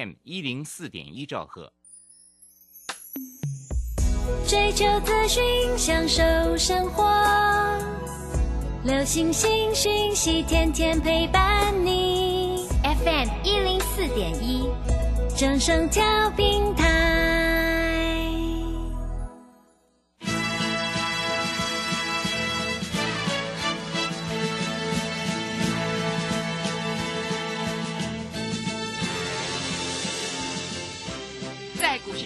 M 一零四点一兆赫。追求资讯，享受生活，流星星讯息，天天陪伴你。FM 一零四点一，正声调平台。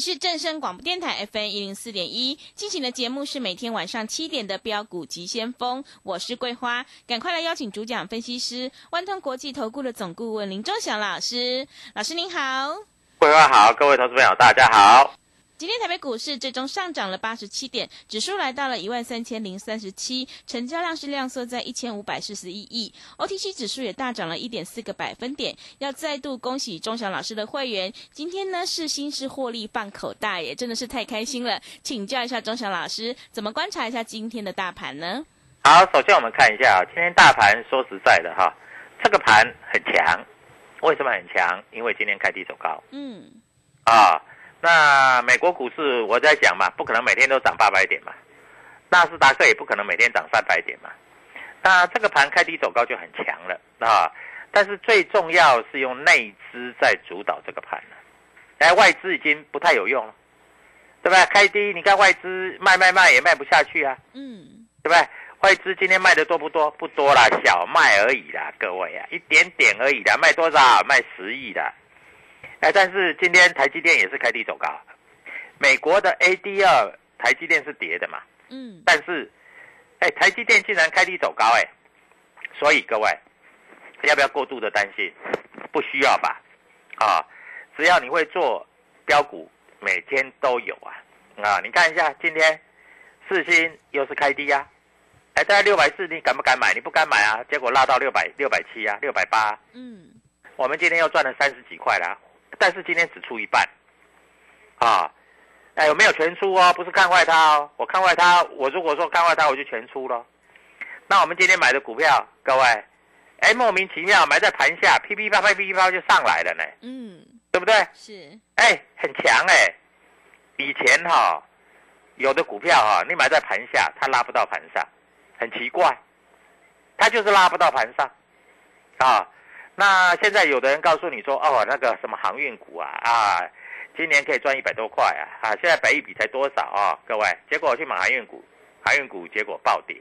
是正声广播电台 FM 一零四点一，进行的节目是每天晚上七点的标股及先锋，我是桂花，赶快来邀请主讲分析师万通国际投顾的总顾问林忠祥老师，老师您好，桂花好，各位投资朋友大家好。今天台北股市最终上涨了八十七点，指数来到了一万三千零三十七，成交量是量缩在一千五百四十一亿，OTC 指数也大涨了一点四个百分点。要再度恭喜钟祥老师的会员，今天呢是新式获利放口袋耶，真的是太开心了。请教一下钟祥老师，怎么观察一下今天的大盘呢？好，首先我们看一下今天大盘，说实在的哈，这个盘很强，为什么很强？因为今天开低走高。嗯，啊。那美国股市我在讲嘛，不可能每天都涨八百点嘛，纳斯达克也不可能每天涨三百点嘛。那这个盘开低走高就很强了啊，但是最重要是用内资在主导这个盘了，哎，外资已经不太有用了，对不对？开低，你看外资卖卖卖也卖不下去啊，嗯，对不对？外资今天卖的多不多？不多啦，小卖而已啦，各位啊，一点点而已啦，卖多少？卖十亿的。哎，但是今天台积电也是开低走高，美国的 ADR 台积电是跌的嘛？嗯，但是，哎，台积电竟然开低走高，哎，所以各位要不要过度的担心？不需要吧？啊，只要你会做标股，每天都有啊啊！你看一下今天四星又是开低呀，哎，在六百四，你敢不敢买？你不敢买啊，结果拉到六百六百七啊，六百八，嗯，我们今天又赚了三十几块啦。但是今天只出一半，啊，哎，有没有全出哦？不是看坏它哦，我看坏它，我如果说看坏它，我就全出了。那我们今天买的股票，各位，哎，莫名其妙买在盘下，噼噼啪啪噼噼啪就上来了呢，嗯，对不对？是，哎，很强哎。以前哈，有的股票哈，你买在盘下，它拉不到盘上，很奇怪，它就是拉不到盘上，啊。那现在有的人告诉你说，哦，那个什么航运股啊，啊，今年可以赚一百多块啊，啊，现在百亿比才多少啊？各位，结果我去买航运股，航运股结果暴跌，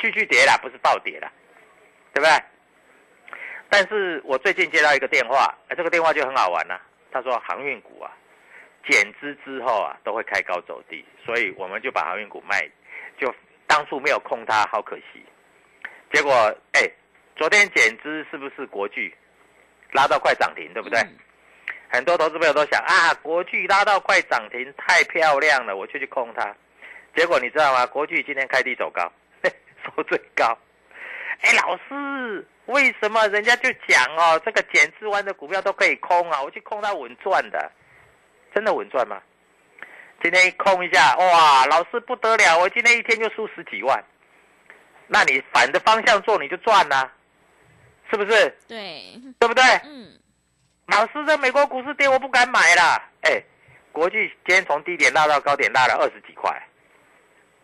继续跌啦，不是暴跌啦，对不对？但是我最近接到一个电话，这个电话就很好玩呐、他说航运股啊，减资之后啊，都会开高走低，所以我们就把航运股卖，就当初没有空它，好可惜。结果，哎。昨天减资是不是国巨拉到快涨停，对不对？嗯很多投资朋友都想啊，国巨拉到快涨停，太漂亮了，我就去空它。结果你知道吗？国巨今天开低走高，收最高。哎，老师，为什么人家就讲哦，这个减资完的股票都可以空啊？我去空它稳赚的，真的稳赚吗？今天一空一下，哇，老师不得了，我今天一天就输十几万。那你反着方向做，你就赚啦、是不是？对，对不对？嗯，老师，这美国股市跌，我不敢买啦。哎，国际今天从低点拉到高点，拉了二十几块。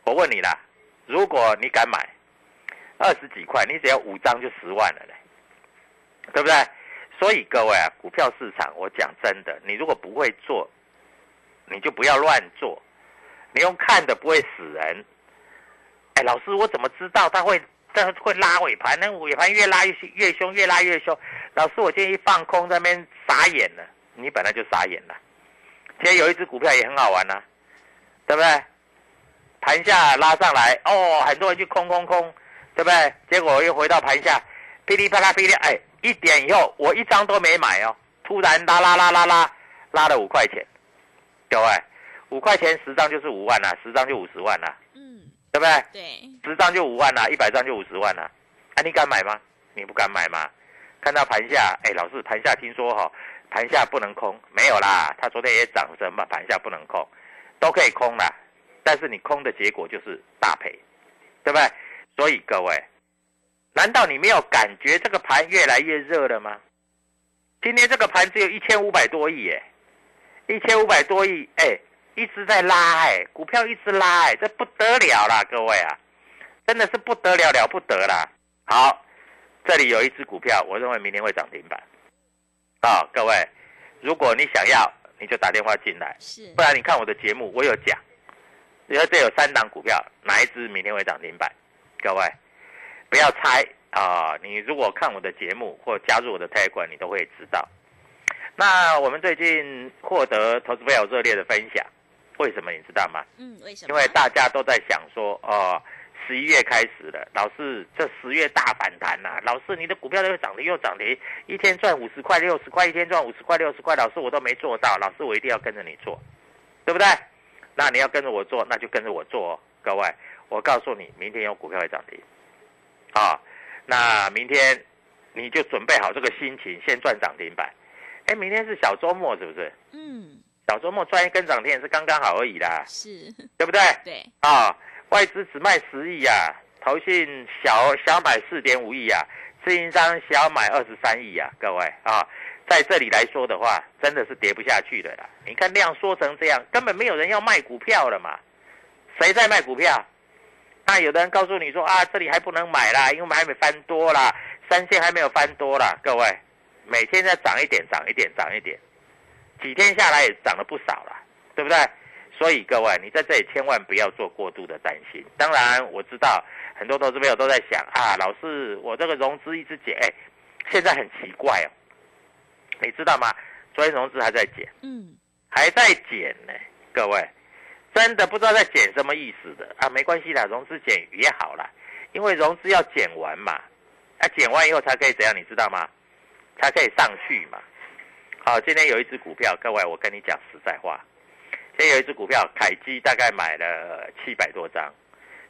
我问你啦，如果你敢买二十几块，你只要五张就十万了嘞，对不对？所以各位啊，股票市场，我讲真的，你如果不会做，你就不要乱做。你用看的不会死人。哎，老师，我怎么知道它会这会拉尾盘？那尾盘越拉越越凶，越拉越凶。老师，我今天一放空，在那边傻眼了。你本来就傻眼了。今天有一只股票也很好玩呐、对不对？盘下拉上来，哦，很多人去空空空，对不对？结果又回到盘下，噼里啪啦噼里，哎，一点以后我一张都没买哦，突然拉拉拉拉拉，拉了五块钱，各位，五块钱十张就是五万啦，十张就五十万啦，嗯，对不对？对，十张就五万啦，一百张就五十万啦。啊，你敢买吗？你不敢买吗？看到盘下，哎，老师，盘下听说哈、盘下不能空，没有啦，他昨天也涨什么，盘下不能空，都可以空啦，但是你空的结果就是大赔，对不对？所以各位，难道你没有感觉这个盘越来越热了吗？今天这个盘只有一千五百多亿，耶，一千五百多亿，哎，一直在拉，哎，股票一直拉，哎，这不得了啦，各位啊，真的是不得了了不得啦。好，这里有一只股票，我认为明天会涨停板。啊、各位，如果你想要，你就打电话进来，是不然你看我的节目，我有讲，因为这有三档股票，哪一只明天会涨停板？各位不要猜啊、你如果看我的节目或加入我的 Telegram，你都会知道。那我们最近获得投资朋友热烈的分享，为什么你知道吗？嗯，为什么？因为大家都在想说，哦，十一月开始了，老师这十月大反弹呐、老师你的股票又涨停又涨停，一天赚五十块六十块，一天赚五十块六十块，老师我都没做到，老师我一定要跟着你做，对不对？那你要跟着我做，那就跟着我做哦，各位，我告诉你，明天有股票会涨停，啊，那明天你就准备好这个心情，先赚涨停板。哎，明天是小周末是不是？嗯，小周末赚一根涨停也是刚刚好而已啦，是，对不对？对，啊，外资只卖十亿啊，投信小小买四点五亿啊，自营商小买二十三亿啊，各位啊，在这里来说的话，真的是跌不下去的啦。你看量缩成这样，根本没有人要卖股票了嘛，谁在卖股票？那有的人告诉你说啊，这里还不能买啦，因为还没翻多啦，三线还没有翻多啦，各位，每天在涨一点，涨一点，涨一点，几天下来也涨了不少了，对不对？所以各位，你在这里千万不要做过度的担心。当然，我知道很多投资朋友都在想啊，老师，我这个融资一直减，哎，现在很奇怪哦，你知道吗？昨天融资还在减，嗯，还在减呢，各位，真的不知道在减什么意思的啊？没关系啦，融资减也好啦，因为融资要减完嘛，啊，减完以后才可以怎样，你知道吗？才可以上去嘛。好，今天有一只股票，各位，我跟你讲实在话，今天有一只股票，凯基大概买了七百多张，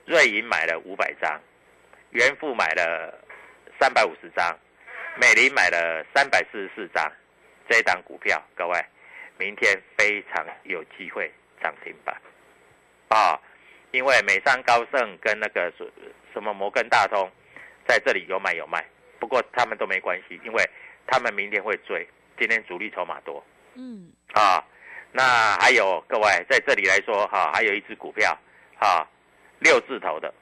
瑞银买了五百张，元富买了三百五十张，美林买了三百四十四张。这一档股票，各位，明天非常有机会涨停板啊！因为美商高盛跟那个什什么摩根大通在这里有买有卖，不过他们都没关系，因为他们明天会追，今天主力筹码多嗯，啊。那还有各位在这里来说哈、还有一只股票啊，六字头的，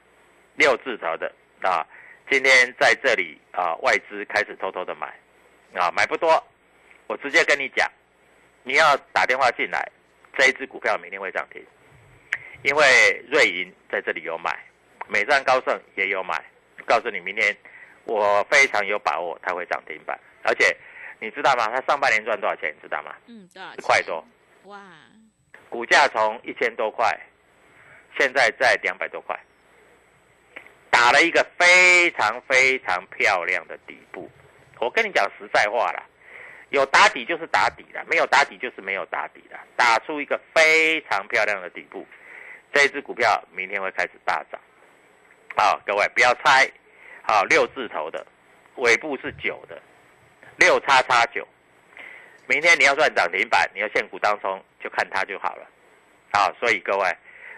六字头的啊，今天在这里啊，外资开始偷偷的买啊，买不多，我直接跟你讲，你要打电话进来，这一只股票明天会涨停，因为瑞银在这里有买，美商高盛也有买，告诉你明天我非常有把握它会涨停板，而且你知道吗？它上半年赚多少钱？你知道吗？嗯，多少钱？十块多，哇，股价从一千多块，现在在两百多块，打了一个非常非常漂亮的底部。我跟你讲实在话啦，有打底就是打底了，没有打底就是没有打底了，打出一个非常漂亮的底部。这一只股票明天会开始大涨。好，各位不要猜，好六字头的，尾部是九的，六叉叉九。明天你要赚涨停板，你要现股当中就看它就好了。啊，所以各位，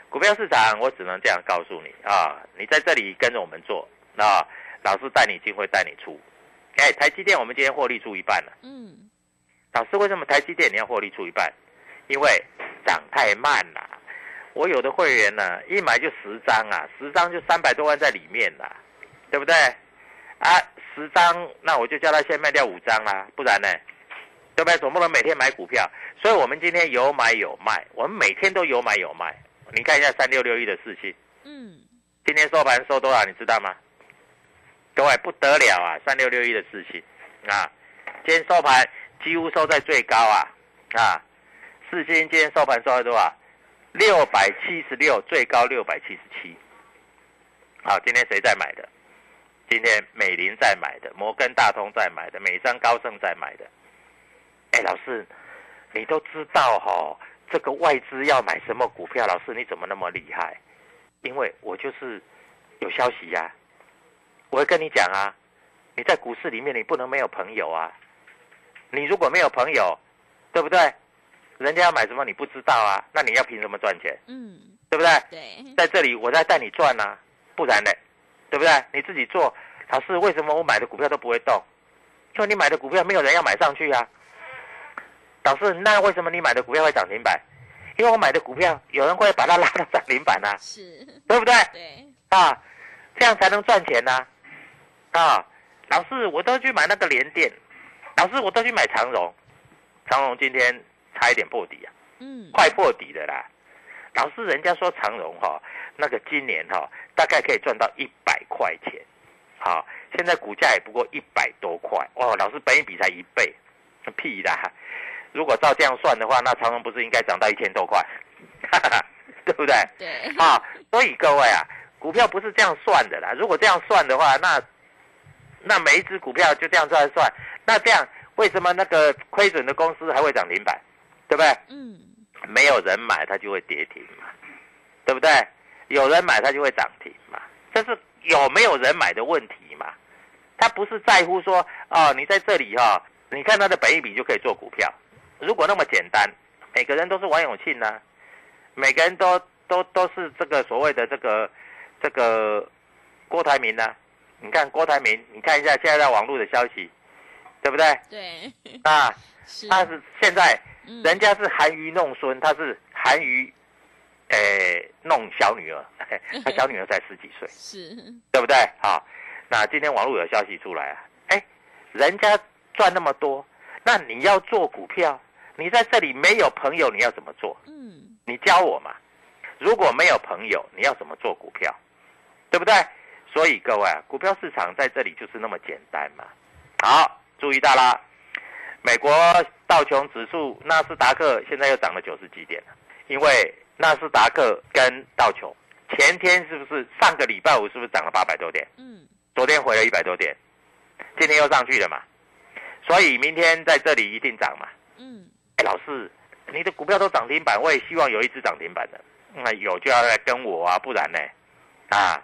股票市场我只能这样告诉你啊，你在这里跟着我们做啊，老师带你进会带你出。哎，台积电我们今天获利出一半了。嗯，老师，为什么台积电你要获利出一半？因为涨太慢了。我有的会员呢，一买就十张啊，十张就三百多万在里面啦，对不对？啊，十张，那我就叫他先卖掉五张啦，不然呢，对不对？总不能每天买股票。所以我们今天有买有卖，我们每天都有买有卖。你看一下三六六一的事情，嗯，今天收盘收多少？你知道吗？各位不得了啊！三六六一的事情啊，今天收盘几乎收在最高啊啊！四星今天收盘收在多少？六百七十六，最高六百七十七。好，今天谁在买的？今天美林在买的，摩根大通在买的，美商高盛在买的。哎，老师，你都知道哈、这个外资要买什么股票？老师你怎么那么厉害？因为我就是有消息呀、我会跟你讲啊，你在股市里面你不能没有朋友啊。你如果没有朋友，对不对？人家要买什么你不知道啊，那你要凭什么赚钱？嗯，对不对？对，在这里我在带你赚呐、不然呢，对不对？你自己做，老师为什么我买的股票都不会动？因为你买的股票没有人要买上去啊。老师，那为什么你买的股票会涨停板？因为我买的股票有人会把它拉到涨停板啊，是，对不对？对，啊，这样才能赚钱呐、啊。老师，我都去买那个联电，老师我都去买长荣，长荣今天差一点破底啊。嗯，快破底的啦。老师，人家说长荣哈、那个今年哈、大概可以赚到一百块钱，好、现在股价也不过一百多块，哦，老师，本一比才一倍，屁啦！如果照这样算的话，那长荣不是应该涨到一千多块，哈哈哈，对不对？对，啊，所以各位啊，股票不是这样算的啦。如果这样算的话，那那每一只股票就这样算算，那这样为什么那个亏损的公司还会涨停板，对不对？嗯，没有人买，它就会跌停嘛，对不对？有人买，它就会涨停嘛，这是有没有人买的问题嘛？它不是在乎说哦，你在这里哈、你看它的本益比就可以做股票。如果那么简单，每个人都是王永庆呐、每个人都都都是这个所谓的这个这个郭台铭呐、你看郭台铭，你看一下现在在网络的消息，对不对？对，啊，是，他是现在嗯人家是含鱼弄孙，他是含鱼，诶、弄小女儿，他小女儿才十几岁，是，对不对？好，那今天网络有消息出来啊，哎，人家赚那么多，那你要做股票，你在这里没有朋友，你要怎么做？嗯，你教我嘛。如果没有朋友，你要怎么做股票？对不对？所以各位啊，股票市场在这里就是那么简单嘛。好，注意到啦，美国道琼指数、纳斯达克现在又涨了九十几点了，因为纳斯达克跟道琼前天是不是上个礼拜五是不是涨了八百多点？嗯，昨天回了一百多点，今天又上去了嘛，所以明天在这里一定涨嘛。嗯，哎，老师，你的股票都涨停板，我也希望有一只涨停板的。那有就要来跟我啊，不然呢？啊，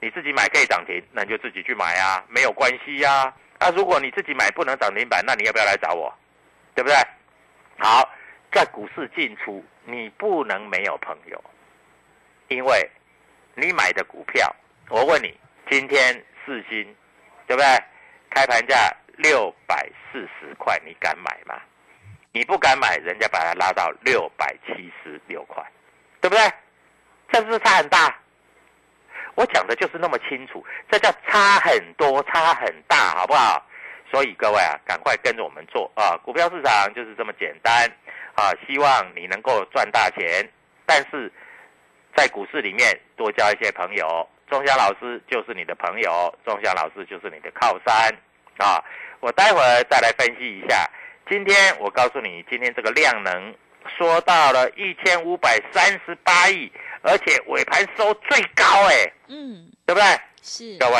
你自己买可以涨停，那你就自己去买啊，没有关系呀、啊。如果你自己买不能涨停板，那你要不要来找我？对不对？好，在股市进出，你不能没有朋友，因为你买的股票，我问你，今天四星，对不对？开盘价六百四十块，你敢买吗？你不敢买，人家把它拉到六百七十六块，对不对？这是不是差很大？我讲的就是那么清楚，这叫差很多，差很大，好不好？所以各位啊，赶快跟着我们做啊！股票市场就是这么简单啊！希望你能够赚大钱，但是在股市里面多交一些朋友。钟祥老师就是你的朋友，钟祥老师就是你的靠山啊！我待会儿再来分析一下。今天我告诉你，今天这个量能说到了一千五百三十八亿，而且尾盘收最高，哎，嗯，对不对？是，各位，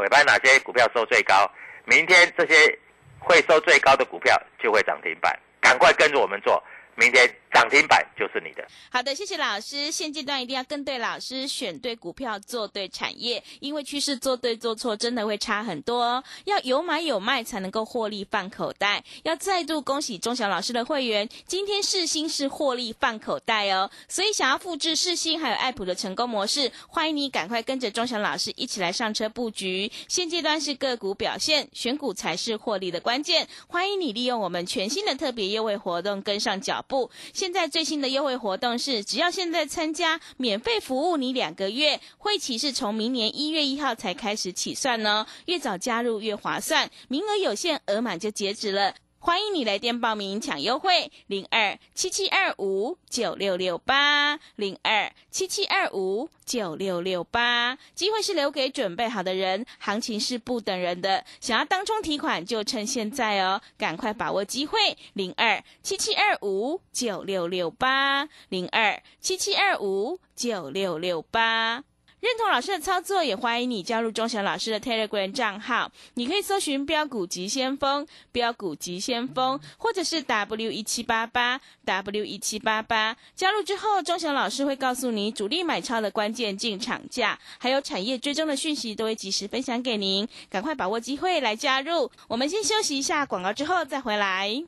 尾盘哪些股票收最高？明天这些会收最高的股票就会涨停板，赶快跟着我们做，明天涨停板就是你的。好的，谢谢老师。现阶段一定要跟对老师，选对股票，做对产业，因为趋势做对做错真的会差很多哦。要有买有卖才能够获利放口袋。要再度恭喜钟祥老师的会员，今天世新是获利放口袋哦。所以想要复制世新还有爱普的成功模式，欢迎你赶快跟着钟祥老师一起来上车布局。现阶段是个股表现，选股才是获利的关键。欢迎你利用我们全新的特别优惠活动跟上脚步。现在最新的优惠活动是，只要现在参加，免费服务你两个月，会期是从明年一月一号才开始起算呢，越早加入越划算，名额有限，额满就截止了。欢迎你来电报名抢优惠，零二七七二五九六六八，零二七七二五九六六八。机会是留给准备好的人，行情是不等人的。想要当冲提款就趁现在哦，赶快把握机会，零二七七二五九六六八，零二七七二五九六六八。认同老师的操作，也欢迎你加入钟祥老师的 Telegram 账号。你可以搜寻“标股急先锋”、“标股急先锋”，或者是 W 一七八八 W 一七八八。加入之后，钟祥老师会告诉你主力买超的关键进场价，还有产业追踪的讯息，都会及时分享给您。赶快把握机会来加入。我们先休息一下广告，之后再回来。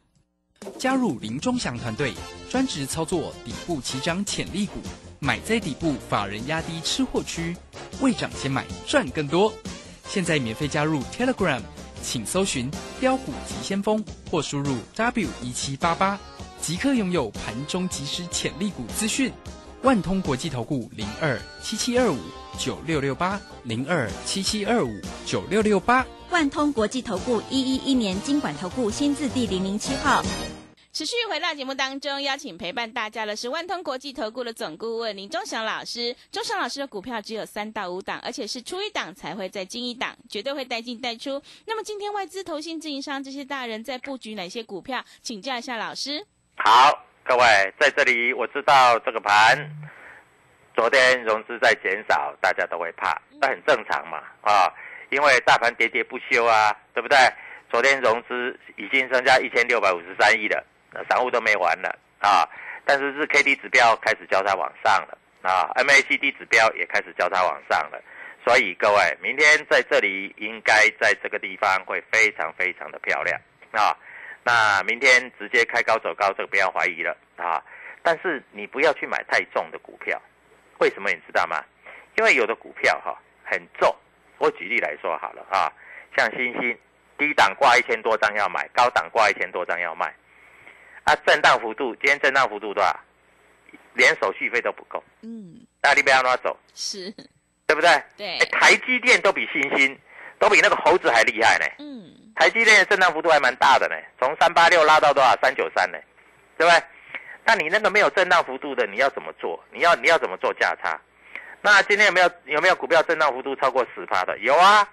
加入林钟祥团队，专职操作底部起涨潜力股。买在底部，法人压低吃货区，未涨先买赚更多。现在免费加入 Telegram，请搜寻“标股急先锋”或输入 W 一七八八，即刻拥有盘中即时潜力股资讯。万通国际投顾零二七七二五九六六八零二七七二五九六六八。万通国际投顾一一一年经管投顾新字第零零七号。持续回到节目当中，邀请陪伴大家的是万通国际投顾的总顾问林忠祥老师。忠祥老师的股票只有三到五档，而且是出一档才会再进一档，绝对会带进带出。那么今天外资、投信、自营商这些大人在布局哪些股票？请教一下老师。好，各位在这里，我知道这个盘昨天融资在减少，大家都会怕，那很正常嘛啊，因为大盘喋喋不休啊，对不对？昨天融资已经增加一千六百五十三亿了。散户都没完了啊！但是日 K D 指标开始交叉往上了啊，M A C D 指标也开始交叉往上了，所以各位明天在这里应该在这个地方会非常非常的漂亮啊！那明天直接开高走高，这个不要怀疑了啊！但是你不要去买太重的股票，为什么你知道吗？因为有的股票哈很重，我举例来说好了啊，像星星低档挂一千多张要买，高档挂一千多张要卖。它震荡幅度，今天震荡幅度多少？连手续费都不够。嗯，那你不要拿走，是，对不对？对。台积电都比星星，都比那个猴子还厉害呢。嗯。台积电的震荡幅度还蛮大的呢，从三八六拉到多少？三九三呢，对不对？那你那个没有震荡幅度的，你要怎么做？你要你要怎么做价差？那今天有没有有没有股票震荡幅度超过十趴的？有啊，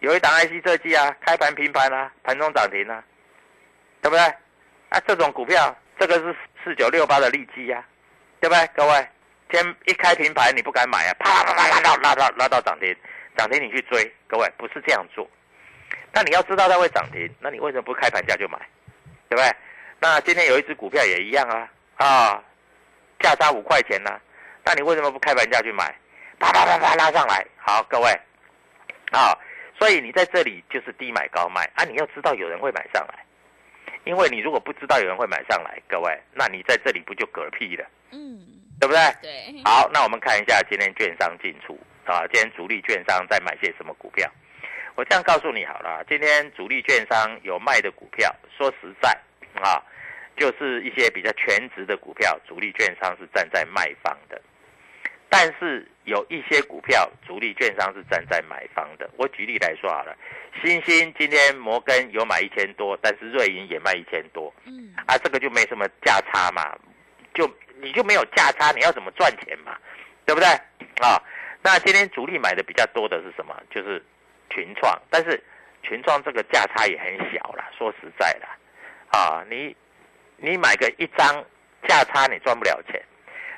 有一档 IC 设计啊，开盘平盘啊，盘中涨停啊，对不对？啊，这种股票，这个是四九六八的利基呀，对不对？各位，天一开平盘你不敢买啊，啪啪啪拉到拉到拉到涨停，涨停你去追，各位不是这样做。那你要知道它会涨停，那你为什么不开盘价就买，对不对？那今天有一只股票也一样啊，啊，价差五块钱呢，那你为什么不开盘价去买？啪啪啪啪拉上来，好，各位，啊，所以你在这里就是低买高卖啊，你要知道有人会买上来。因为你如果不知道有人会买上来，各位，那你在这里不就嗝屁了？嗯，对不对？对。好，那我们看一下今天券商进出啊，今天主力券商在买些什么股票？我这样告诉你好了，今天主力券商有卖的股票，说实在啊，就是一些比较全值的股票，主力券商是站在卖方的。但是有一些股票，主力券商是站在买方的。我举例来说好了，新兴今天摩根有买一千多，但是瑞银也卖一千多，嗯，啊，这个就没什么价差嘛，就你就没有价差，你要怎么赚钱嘛，对不对？啊，那今天主力买的比较多的是什么？就是群创，但是群创这个价差也很小啦，说实在的，啊，你你买个一张价差，你赚不了钱。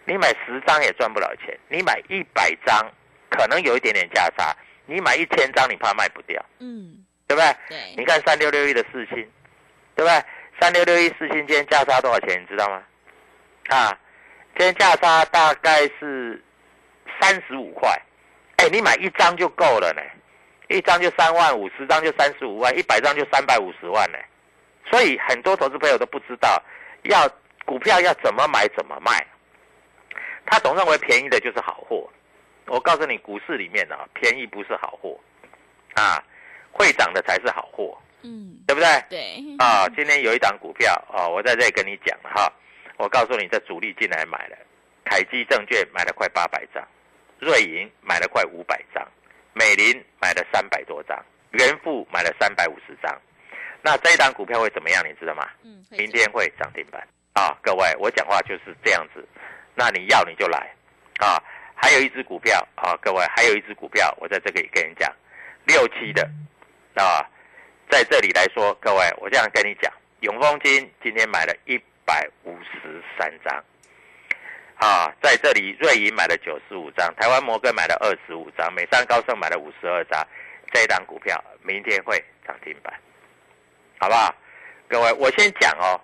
你买十张也赚不了钱，你买一百张可能有一点点价差，你买一千张你怕卖不掉，嗯，对不对？对。你看三六六一的四星，对不对？三六六一四星今天价差多少钱？你知道吗？啊，今天价差大概是三十五块，哎，你买一张就够了呢，一张就三万五，十张就三十五万，一百张就三百五十万呢。所以很多投资朋友都不知道，要股票要怎么买怎么卖。他总认为便宜的就是好货，我告诉你，股市里面啊，便宜不是好货，啊，会涨的才是好货，嗯，对不对？对。啊，今天有一档股票啊，我在这里跟你讲了哈，我告诉你，这主力进来买了，凯基证券买了快八百张，瑞银买了快五百张，美林买了三百多张，元富买了三百五十张。那这一档股票会怎么样？你知道吗？嗯，明天会涨停板啊！各位，我讲话就是这样子。那你要你就来啊！还有一只股票啊，各位，还有一只股票，我在这里跟你讲，六七的啊，在这里来说，各位，我这样跟你讲，永丰金今天买了一百五十三张啊，在这里瑞银买了九十五张，台湾摩根买了二十五张，美商高盛买了五十二张，这一档股票明天会涨停板。好不好？各位，我先讲哦。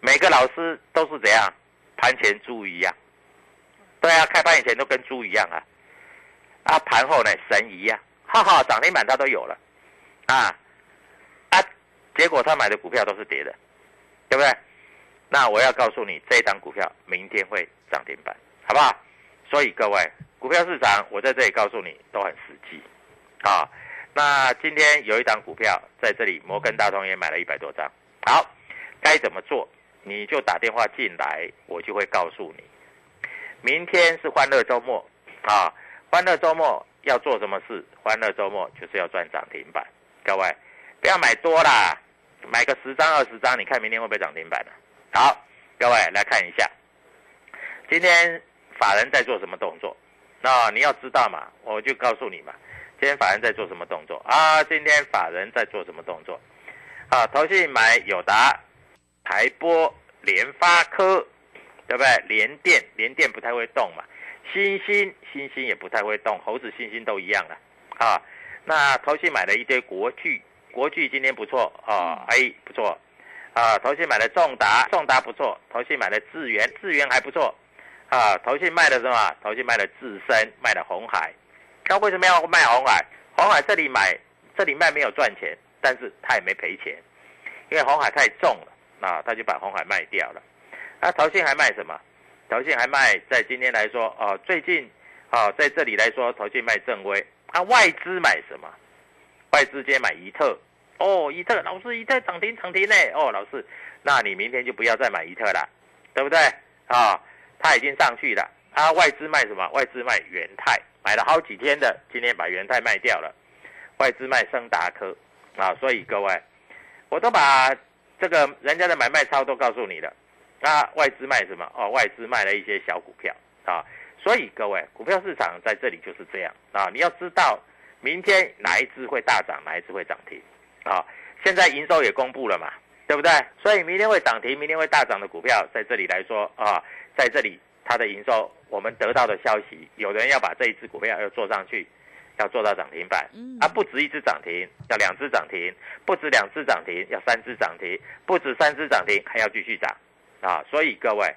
每个老师都是怎样，盘前猪一样。对啊，开盘以前都跟猪一样啊。啊，盘后呢神一样，哈哈，涨停板他都有了。啊啊，结果他买的股票都是跌的，对不对？那我要告诉你，这一档股票明天会涨停板，好不好？所以各位，股票市场我在这里告诉你都很实际，啊。那今天有一档股票在这里，摩根大通也买了一百多张。好，该怎么做？你就打电话进来，我就会告诉你。明天是欢乐周末啊！欢乐周末要做什么事？欢乐周末就是要赚涨停板。各位不要买多啦，买个十张二十张，你看明天会不会涨停板呢？好，各位来看一下，今天法人在做什么动作？那你要知道嘛，我就告诉你嘛。今天法人在做什么动作啊？今天法人在做什么动作？啊，投信买友达、台波、联发科，对不对？联电，联电不太会动嘛。星星，星星也不太会动。猴子、星星都一样了啊。那投信买了一堆国巨，国巨今天不错啊，哎，不错啊。投信买了重达，重达不错。投信买了智源，智源还不错啊。投信卖了什么？投信卖了智深，卖了红海。那为什么要卖红海？红海这里买，这里卖没有赚钱，但是他也没赔钱，因为红海太重了，啊，他就把红海卖掉了。那投信还卖什么？投信还卖，在今天来说，哦，最近，哦，在这里来说，投信卖正威。啊，外资买什么？外资接买怡特，哦，怡特老师，怡特涨停涨停呢，哦，老师，那你明天就不要再买怡特了，对不对？啊，他已经上去了。啊，外资卖什么？外资卖元泰。买了好几天的，今天把元泰卖掉了，外资卖升达科，啊，所以各位，我都把这个人家的买卖操都告诉你了。那外资卖什么？哦，外资卖了一些小股票啊，所以各位，股票市场在这里就是这样啊，你要知道明天哪一只会大涨，哪一只会涨停啊。现在营收也公布了嘛，对不对？所以明天会涨停，明天会大涨的股票，在这里来说啊，在这里。它的营收，我们得到的消息，有人要把这一只股票要做上去，要做到涨停板，啊，不止一只涨停，要两只涨停，不止两只涨停，要三只涨停，不止三只涨停，还要继续涨，啊，所以各位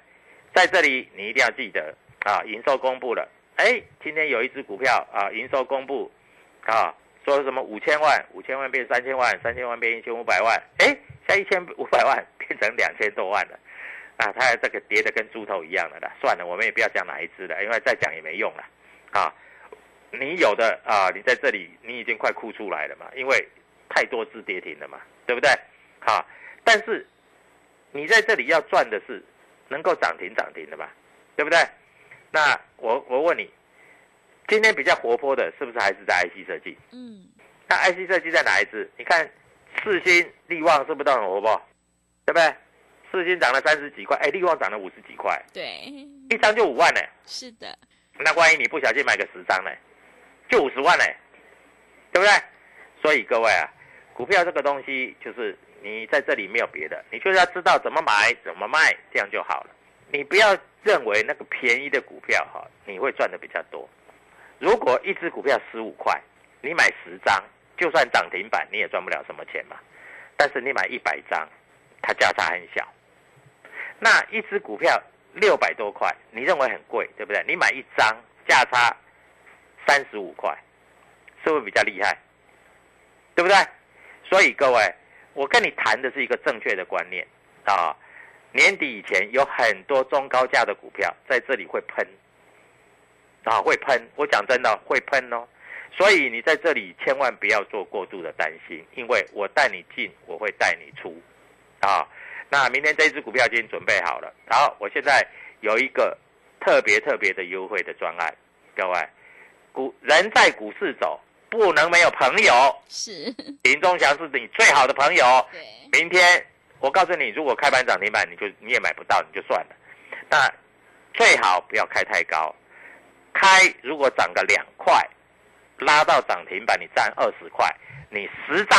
在这里你一定要记得啊，营收公布了，哎，今天有一只股票啊，营收公布，啊，说什么五千万，五千万变三千万，三千万变一千五百万，哎，在一千五百万 变成两千多万了。啊，它这个跌的跟猪头一样的啦，算了，我们也不要讲哪一只了，因为再讲也没用了。啊，你有的啊，你在这里你已经快哭出来了嘛，因为太多只跌停了嘛，对不对？啊，但是你在这里要赚的是能够涨停涨停的嘛，对不对？那我我问你，今天比较活泼的是不是还是在 IC 设计？嗯，那 IC 设计在哪一支？你看四星、力旺是不是都很活泼？对不对？四星涨了三十几块，哎，利旺涨了五十几块，对，一张就五万呢。是的，那万一你不小心买个十张呢，就五十万呢，对不对？所以各位啊，股票这个东西就是你在这里没有别的，你就是要知道怎么买怎么卖，这样就好了。你不要认为那个便宜的股票哈，你会赚的比较多。如果一只股票十五块，你买十张，就算涨停板你也赚不了什么钱嘛。但是你买一百张，它价差很小。那一只股票六百多块，你认为很贵，对不对？你买一张价差三十五块，是不是比较厉害？对不对？所以各位，我跟你谈的是一个正确的观念啊。年底以前有很多中高价的股票在这里会喷啊，会喷。我讲真的会喷哦。所以你在这里千万不要做过度的担心，因为我带你进，我会带你出啊。那明天这一只股票已经准备好了，然后我现在有一个特别特别的优惠的专案，各位，股人在股市走，不能没有朋友。是，林忠祥是你最好的朋友。对，明天我告诉你，如果开盘涨停板，你就你也买不到，你就算了。那最好不要开太高，开如果涨个两块，拉到涨停板，你占二十块，你十张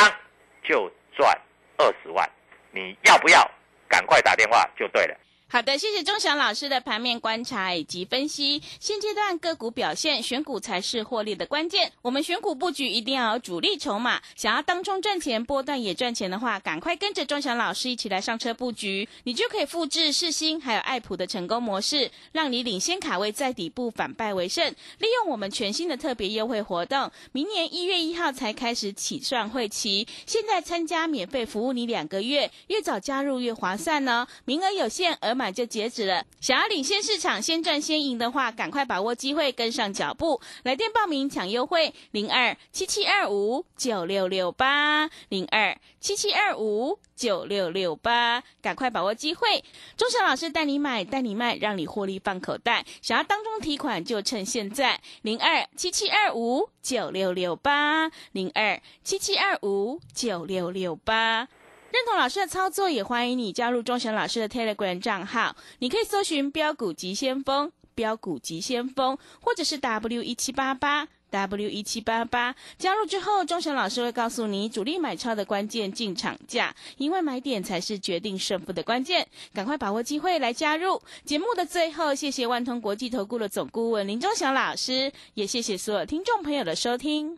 就赚二十万。你要不要？赶快打电话就对了。好的，谢谢钟祥老师的盘面观察以及分析。现阶段个股表现，选股才是获利的关键。我们选股布局一定要有主力筹码，想要当中赚钱，波段也赚钱的话，赶快跟着钟祥老师一起来上车布局，你就可以复制世新还有爱普的成功模式，让你领先卡位在底部，反败为胜。利用我们全新的特别优惠活动，明年一月一号才开始起算会期，现在参加免费服务你两个月，越早加入越划算呢，名额有限，额满就截止了。想要领先市场，先赚先赢的话，赶快把握机会，跟上脚步。来电报名抢优惠，零二七七二五九六六八零二七七二五九六六八，赶快把握机会。钟祥老师带你买，带你卖，让你获利放口袋。想要当中提款，就趁现在，零二七七二五九六六八零二七七二五九六六八。认同老师的操作，也欢迎你加入钟祥老师的 Telegram 账号。你可以搜寻“标股急先锋”、“标股急先锋”，或者是 W 一七八八 W 一七八八。加入之后，钟祥老师会告诉你主力买超的关键进场价，因为买点才是决定胜负的关键。赶快把握机会来加入。节目的最后，谢谢万通国际投顾的总顾问林钟祥老师，也谢谢所有听众朋友的收听。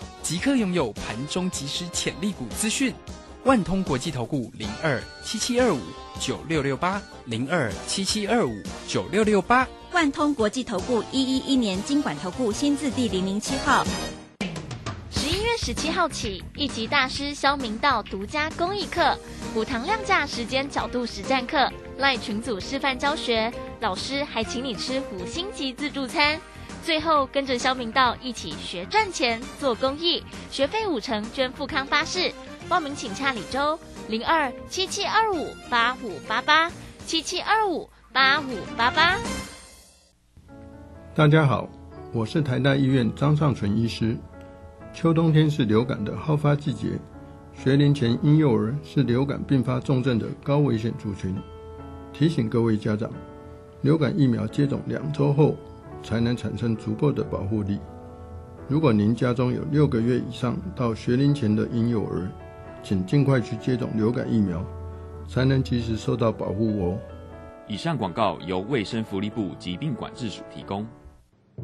即刻拥有盘中即时潜力股资讯，万通国际投顾零二七七二五九六六八零二七七二五九六六八，万通国际投顾一一一年经管投顾新字第零零七号。十一月十七号起，一级大师肖明道独家公益课，五堂量价时间角度实战课，赖群组示范教学，老师还请你吃五星级自助餐。最后跟着肖明道一起学赚钱、做公益，学费五成捐富康巴士。报名请洽李周零二七七二五八五八八七七二五八五八八。大家好，我是台大医院张尚存医师。秋冬天是流感的好发季节，学龄前婴幼儿是流感并发重症的高危险族群。提醒各位家长，流感疫苗接种两周后。才能产生足够的保护力。如果您家中有六个月以上到学龄前的婴幼儿，请尽快去接种流感疫苗，才能及时受到保护哦。以上广告由卫生福利部疾病管制署提供。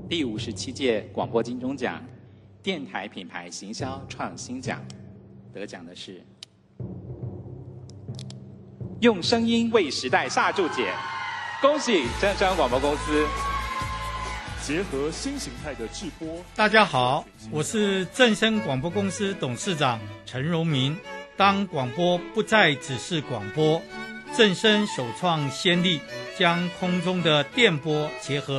第五十七届广播金钟奖电台品牌行销创新奖得奖的是用声音为时代下注解，恭喜真声广播公司。结合新形态的直播。大家好，我是正声广播公司董事长陈荣明。当广播不再只是广播，正声首创先例，将空中的电波结合